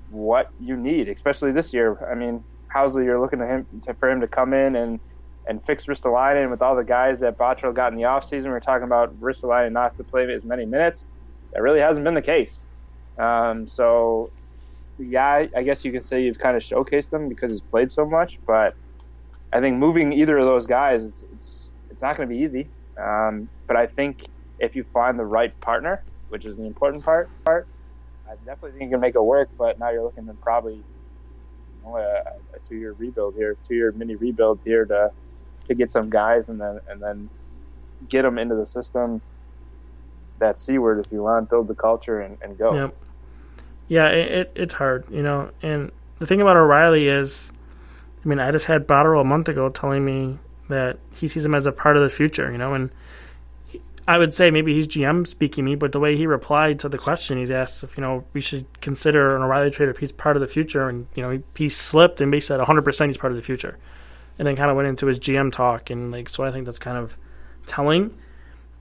C: what you need, especially this year. I mean, Housley, you're looking to him to, for him to come in and and fix Ristolainen with all the guys that Botterill got in the offseason. We are talking about Ristolainen not to play as many minutes. That really hasn't been the case. Um, so, yeah, I guess you can say you've kind of showcased him because he's played so much. But I think moving either of those guys, it's it's, it's not going to be easy. Um, but I think if you find the right partner, which is the important part, part I definitely think you can make it work. But now you're looking at probably you know, a, a two-year rebuild here, two-year mini rebuilds here to to get some guys and then and then get them into the system. That C word, if you want, build the culture and, and go.
B: Yep. Yeah, it, it, it's hard, you know. And the thing about O'Reilly is, I mean, I just had Botterill a month ago telling me that he sees him as a part of the future, you know, and I would say maybe he's GM speaking me, but the way he replied to the question, he's asked if you know we should consider an O'Reilly trade if he's part of the future, and you know he, he slipped and basically said 100 percent he's part of the future, and then kind of went into his GM talk, and like so I think that's kind of telling.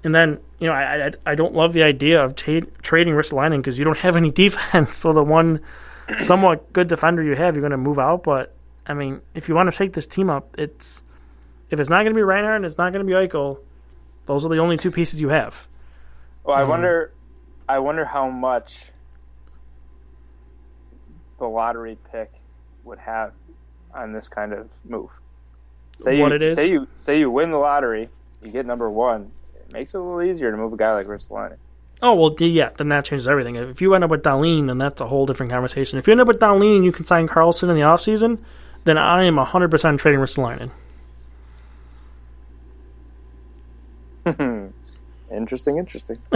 B: And then you know I I, I don't love the idea of tra- trading Ristolainen because you don't have any *laughs* defense, so the one *clears throat* somewhat good defender you have you're going to move out. But I mean, if you want to shake this team up, it's if it's not going to be Reinhart and it's not going to be Eichel those are the only two pieces you have.
C: Well, I um, wonder, I wonder how much the lottery pick would have on this kind of move. Say
B: what
C: you,
B: it is?
C: Say you say you win the lottery, you get number one. It makes it a little easier to move a guy like Ristolainen.
B: Oh well, yeah. Then that changes everything. If you end up with Dahlin, then that's a whole different conversation. If you end up with and you can sign Carlson in the offseason, then I am hundred percent trading Ristolainen. *laughs*
C: interesting, interesting. *laughs*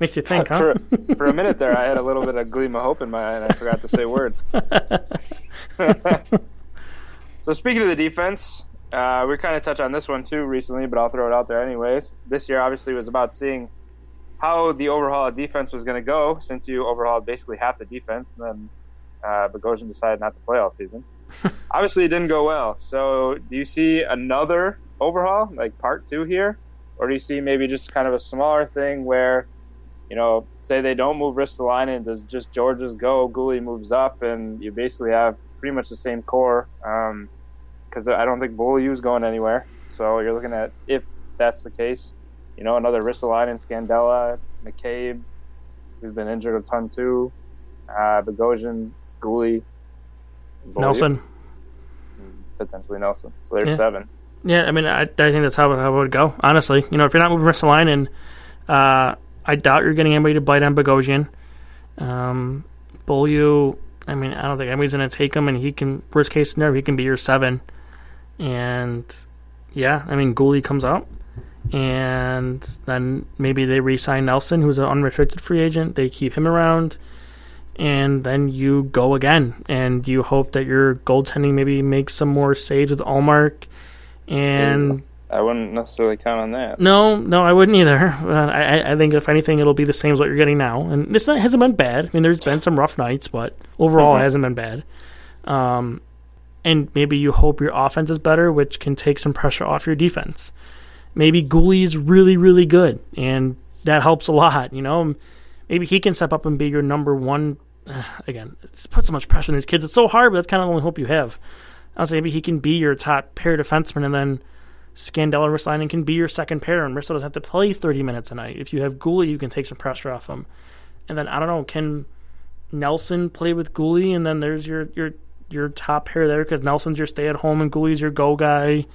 B: Makes you think, huh?
C: for, for, a minute there, I had a little bit of gleam of hope in my eye, and I forgot to say words. *laughs* so speaking of the defense, uh, we kind of touched on this one too recently, but I'll throw it out there anyways. This year, obviously, was about seeing how the overhaul of defense was going to go, since you overhauled basically half the defense, and then uh, Bogosian decided not to play all season. *laughs* obviously, it didn't go well. So, do you see another overhaul, like part two here? Or do you see maybe just kind of a smaller thing where, you know, say they don't move wrist to Ristolainen, does just Gorges go, Guhle moves up, and you basically have pretty much the same core? Because I don't think is going anywhere. So you're looking at, if that's the case, you know, another Ristolainen, Scandella, McCabe, who's been injured a ton too, uh, Bogosian, Guhle,
B: Nelson.
C: Potentially Nelson. So there's yeah. seven.
B: Yeah, I mean, I, I think that's how, how it would go. Honestly, you know, if you're not moving Ristolainen, uh, I doubt you're getting anybody to bite on Bogosian. Um, Beaulieu, I mean, I don't think anybody's going to take him, and he can, worst case scenario, he can be your seven. And yeah, I mean, Guhle comes out, and then maybe they re sign Nelson, who's an unrestricted free agent. They keep him around, and then you go again, and you hope that your goaltending maybe makes some more saves with Ullmark. and
C: I wouldn't necessarily count on that.
B: No, no, I wouldn't either. Uh, I, I think if anything, it'll be the same as what you're getting now, and this hasn't been bad. I mean, there's been some rough nights, but overall, mm-hmm. it hasn't been bad. Um, and maybe you hope your offense is better, which can take some pressure off your defense. Maybe Guhle is really, really good, and that helps a lot. You know, maybe he can step up and be your number one *sighs* again, it's put so much pressure on these kids. It's so hard, but that's kind of the only hope you have. I'll say maybe he can be your top pair defenseman, and then Scandella and Ristolainen can be your second pair, and Rissa doesn't have to play 30 minutes a night. If you have Guhle, you can take some pressure off him. And then, I don't know, can Nelson play with Guhle, and then there's your your your top pair there because Nelson's your stay at home and Guhle's your go guy.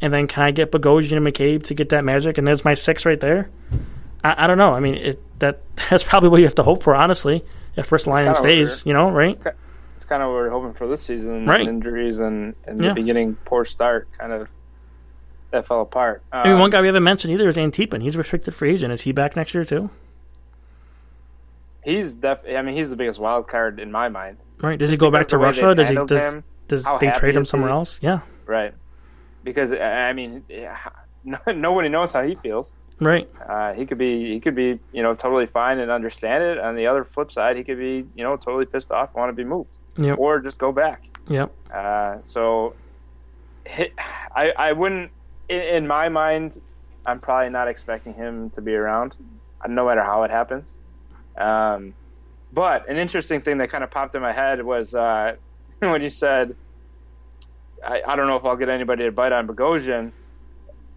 B: And then can I get Bogosian and McCabe to get that magic? And there's my six right there. I, I don't know. I mean, it, that *laughs* that's probably what you have to hope for, honestly. If first line stays, you know, right?
C: It's kind of what we're hoping for this season.
B: Right.
C: Injuries and, and yeah. the beginning poor start kind of that fell apart.
B: Um, I mean, one um, guy we haven't mentioned either is Antipin. He's restricted free agent. Is he back next year too?
C: He's def. I mean, he's the biggest wild card in my mind.
B: Right? Does he go back to Russia? Does he? Does, him, does they trade him somewhere else? Yeah.
C: Right. Because I mean, *laughs* nobody knows how he feels.
B: Right.
C: Uh, he could be he could be you know totally fine and understand it. On the other flip side, he could be you know totally pissed off, want to be moved,
B: yep.
C: or just go back.
B: Yep.
C: Uh, so, I I wouldn't in, in, my mind, I'm probably not expecting him to be around, no matter how it happens. Um, but an interesting thing that kind of popped in my head was uh, *laughs* when you said, I, I don't know if I'll get anybody to bite on Bogosian.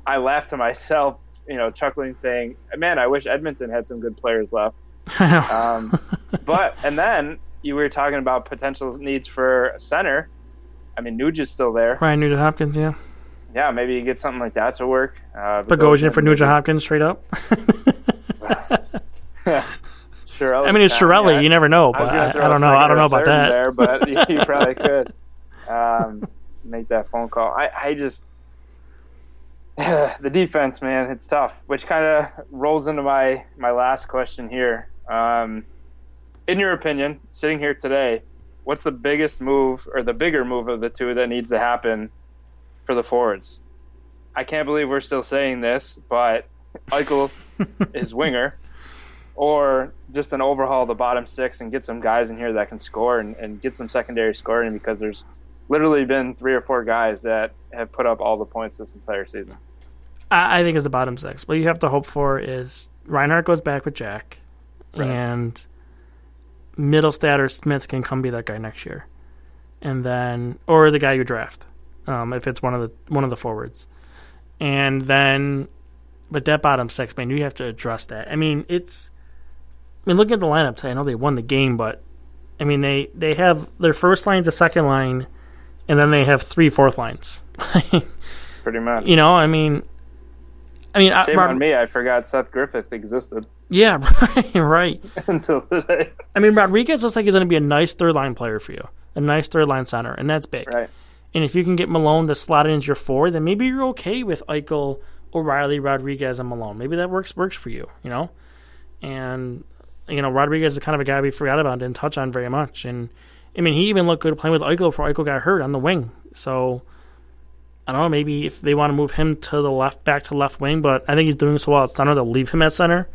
C: I laughed to myself, you know, chuckling, saying, "Man, I wish Edmonton had some good players left." *laughs* um, *laughs* but and then you were talking about potential needs for a center. I mean, Nuge is still there.
B: Ryan Nugent Hopkins, yeah.
C: Yeah, maybe you get something like that to work.
B: Uh, Bogosian for Nugent Hopkins, straight up.
C: Chiarelli.
B: I mean, it's Chiarelli. Yeah. You never know, but I, I, don't know. I don't know about that.
C: There, but *laughs* you probably could um, *laughs* make that phone call. I, I just *sighs* the defense, man, it's tough. Which kind of rolls into my my last question here. Um, in your opinion, sitting here today, what's the biggest move or the bigger move of the two that needs to happen for the forwards? I can't believe we're still saying this, but Eichel is *laughs* winger or just an overhaul of the bottom six and get some guys in here that can score and, and get some secondary scoring because there's literally been three or four guys that have put up all the points this entire season.
B: I, I think it's the bottom six. What you have to hope for is Reinhart goes back with Jack, right. and Mittelstadt or Smith can come be that guy next year, and then or the guy you draft, um, if it's one of the one of the forwards, and then, but that bottom six man, you have to address that. I mean, it's I mean, looking at the lineups, I know they won the game, but I mean, they they have their first line's a second line, and then they have three fourth lines. *laughs*
C: Pretty much.
B: You know, I mean, I mean,
C: shame I, on me. I forgot Seth Griffith existed.
B: Yeah, *laughs* right, right. *laughs*
C: Until today.
B: I mean, Rodrigues looks like he's going to be a nice third line player for you, a nice third line center, and that's big.
C: Right.
B: And if you can get Malone to slot into your four, then maybe you're okay with Eichel, O'Reilly, Rodrigues, and Malone. Maybe that works works for you. You know, and you know, Rodrigues is kind of a guy we forgot about, didn't touch on very much. And I mean, he even looked good playing with Eichel before Eichel got hurt on the wing. So I don't know, maybe if they want to move him to the left, back to left wing, but I think he's doing so well at center, they'll leave him at center.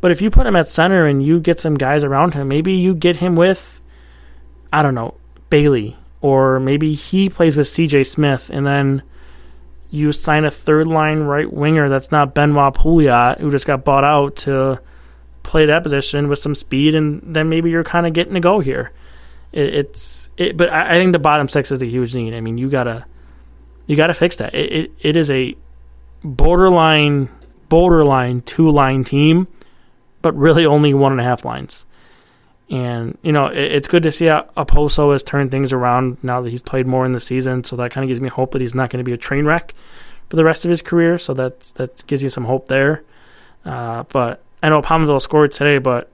B: But if you put him at center and you get some guys around him, maybe you get him with, I don't know, Bailey, or maybe he plays with CJ Smith, and then you sign a third line right winger that's not Benoit Pouliot, who just got bought out to play that position with some speed, and then maybe you're kind of getting to go here. It, it's it, but I, I, think the bottom six is the huge need. I mean, you gotta you gotta fix that. It it, it is a borderline borderline two line team, but really only one and a half lines. And you know, it, it's good to see how has turned things around now that he's played more in the season. So that kind of gives me hope that he's not going to be a train wreck for the rest of his career. So that that gives you some hope there. Uh, but I know Pominville scored today, but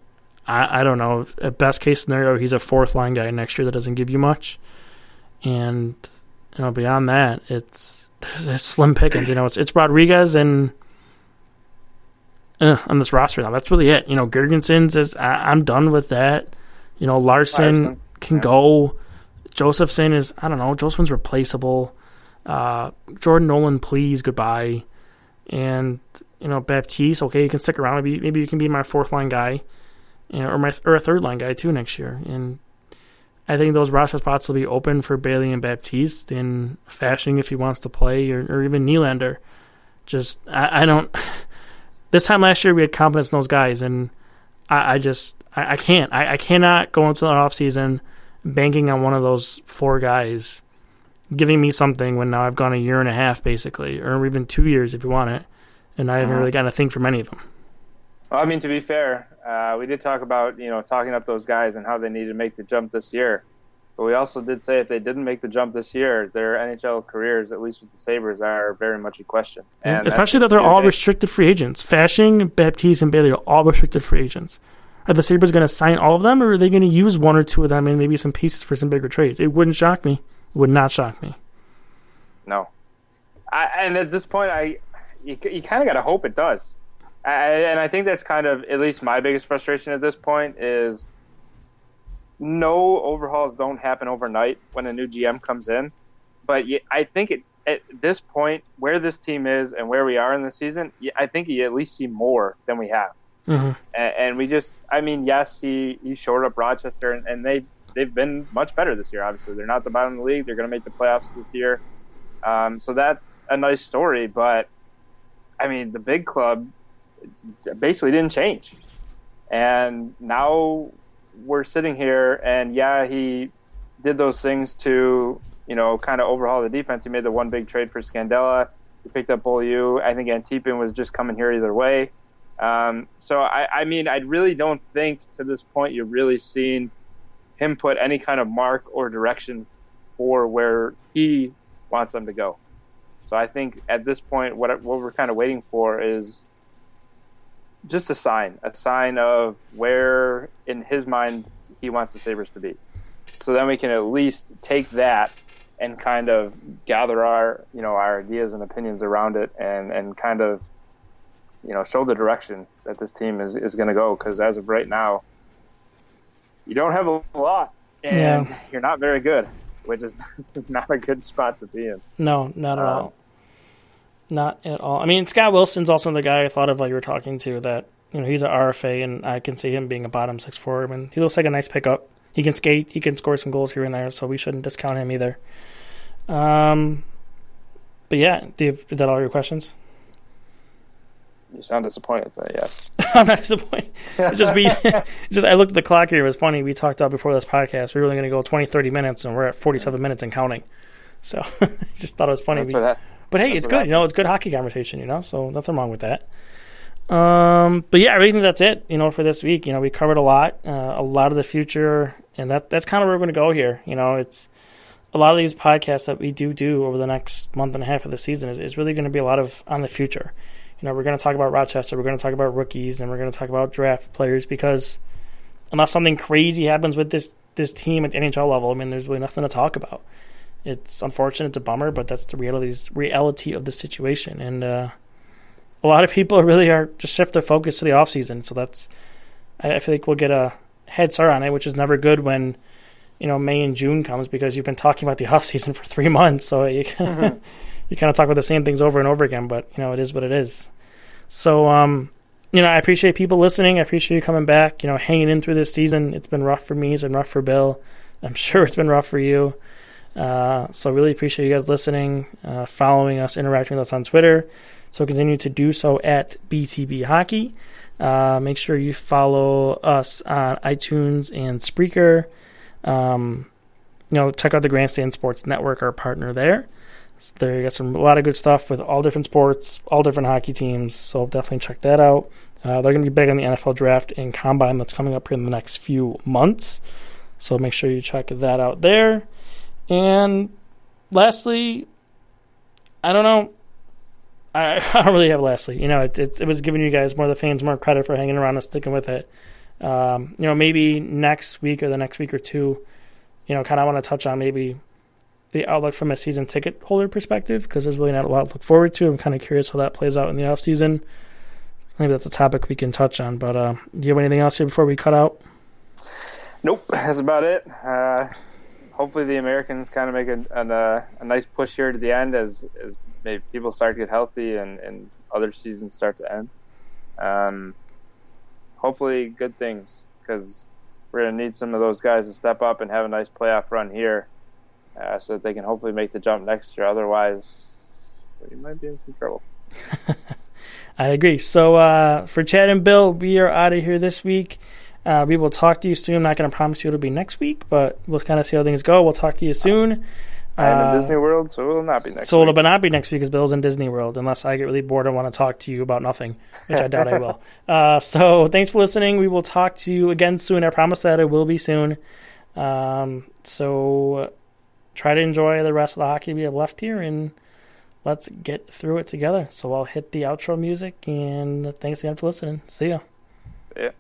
B: I, I don't know. At best case scenario, he's a fourth line guy next year that doesn't give you much. And you know, beyond that, it's, *laughs* it's slim pickings. You know, it's it's Rodrigues and uh, on this roster now. That's really it. You know, Girgensons is I, am done with that. You know, Larson, Larsson. can yeah. go. Josefson is I don't know. Josefson's replaceable. Uh, Jordan Nolan, please goodbye. And you know, Baptiste, okay, you can stick around. Maybe maybe you can be my fourth line guy, you know, or my or a third line guy too next year. And I think those roster spots will be open for Bailey and Baptiste in Fasching if he wants to play, or, or even Nylander. Just I, I don't. *laughs* this time last year we had confidence in those guys, and I, I just I, I can't. I, I cannot go into the off season banking on one of those four guys giving me something when now I've gone a year and a half basically, or even two years if you want it, and I haven't uh-huh. really gotten a thing from any of them.
C: Well, I mean, to be fair, uh, we did talk about you know talking up those guys and how they need to make the jump this year. But we also did say if they didn't make the jump this year, their NHL careers, at least with the Sabres, are very much in question.
B: And Especially that they're all restricted free agents. Fasching, Baptiste, and Bailey are all restricted free agents. Are the Sabres going to sign all of them, or are they going to use one or two of them and maybe some pieces for some bigger trades? It wouldn't shock me. It would not shock me.
C: No. I, and at this point, I you, you kind of got to hope it does. I, and I think that's kind of at least my biggest frustration at this point is – no overhauls don't happen overnight when a new GM comes in, but I think it, at this point, where this team is and where we are in the season, I think you at least see more than we have. Mm-hmm. And, and, we just, I mean, yes, he, he showed up Rochester, and, and they they've been much better this year. Obviously, they're not the bottom of the league; they're going to make the playoffs this year. Um, so that's a nice story, but I mean, the big club basically didn't change, and now we're sitting here, and yeah, he did those things to you know kind of overhaul the defense. He made the one big trade for Scandella. He picked up Beaulieu. I think Antipin was just coming here either way. Um, so I, I mean, I really don't think to this point you've really seen him put any kind of mark or direction for where he wants them to go. So I think at this point, what what we're kind of waiting for is just a sign, a sign of where in his mind he wants the Sabres to be. So then we can at least take that and kind of gather our, you know, our ideas and opinions around it and, and kind of, you know, show the direction that this team is, is going to go. Cause as of right now, you don't have a lot and yeah. you're not very good, which is *laughs* not a good spot to be in.
B: No, not at um, all. Not at all. I mean, Scott Wilson's also the guy I thought of while you were talking to. That you know he's an RFA, and I can see him being a bottom six forward. I mean, he looks like a nice pickup. He can skate. He can score some goals here and there. So we shouldn't discount him either. Um, but yeah, do you, is that all your questions?
C: You sound disappointed, but yes. *laughs*
B: I'm not disappointed. It's just we. it's just I looked at the clock here. It was funny. We talked about before this podcast. We were only going to go 20, 30 minutes, and we're at 47 minutes and counting. So *laughs* just thought it was funny. We, but hey, it's good. You know, it's good hockey conversation. You know, so nothing wrong with that. Um, but yeah, I really think that's it. You know, for this week, you know, we covered a lot, uh, a lot of the future, and that that's kind of where we're going to go here. You know, it's a lot of these podcasts that we do do over the next month and a half of the season is, is really going to be a lot of on the future. You know, we're going to talk about Rochester, we're going to talk about rookies, and we're going to talk about draft players because unless something crazy happens with this this team at the NHL level, I mean, there's really nothing to talk about it's unfortunate, it's a bummer, but that's the reality reality of the situation. And uh, a lot of people *laughs* really are just shift their focus to the off season. So that's I, I like we'll get a head start on it, which is never good when you know May and June comes because you've been talking about the *laughs* off season for three months. So you *laughs* mm-hmm. You kind of talk about the same things over and over again. But you know it is what it is. So um, you know I appreciate people listening. I appreciate you coming back. You know hanging in through this season. It's been rough for me. It's been rough for Bill. I'm *laughs* sure it's been rough for you. Uh, so really appreciate you guys listening, uh, following us, interacting with us on Twitter. So continue to do so at BTB Hockey. Uh, make sure you follow us on iTunes and Spreaker. Um, you know, check out the Grandstand Sports Network, our partner there. There you got some a lot of good stuff with all different sports, all different hockey teams. So definitely check that out. Uh, they're going to be big on the NFL draft and combine that's coming up here in the next few months. So make sure you check that out there. And lastly, I don't know. I, *laughs* I don't really have lastly. You know, it, it, it, was giving you guys more the fans more credit for hanging around and sticking with it. Um, you know, maybe next week or the next week or two, you know, kind of want to touch on maybe the outlook from a season ticket holder perspective because there's really not a lot to look forward to. I'm kind of curious how that plays out in the off season. Maybe that's a topic we can touch on. But uh, do you have anything else here before we cut out?
C: Nope, that's about it. Uh, hopefully the Americans kind of make uh, a, nice push here to the end as, as maybe people start to get healthy and, and other seasons start to end. Um, hopefully good things because we're going to need some of those guys to step up and have a nice playoff run here uh, so that they can hopefully make the jump next year. Otherwise, we might be in some trouble. *laughs*
B: I agree. So uh, for Chad and Bill, we are out of here this week. Uh, we will talk to you soon. I'm not going to promise you it'll be next week, but we'll kind of see how things go. We'll talk to you soon.
C: I am
B: Uh,
C: in Disney World, so it will not be next
B: So
C: week.
B: it'll not be next week because Bill's in Disney World, unless I get really bored and want to talk to you about nothing, which I doubt I will. *laughs* Uh, so thanks for listening. We will talk to you again soon. I promise that it will be soon. Um, so try to enjoy the rest of the hockey we have left here, and let's get through it together. So I'll hit the outro music, and thanks again for listening. See ya.
C: Yeah.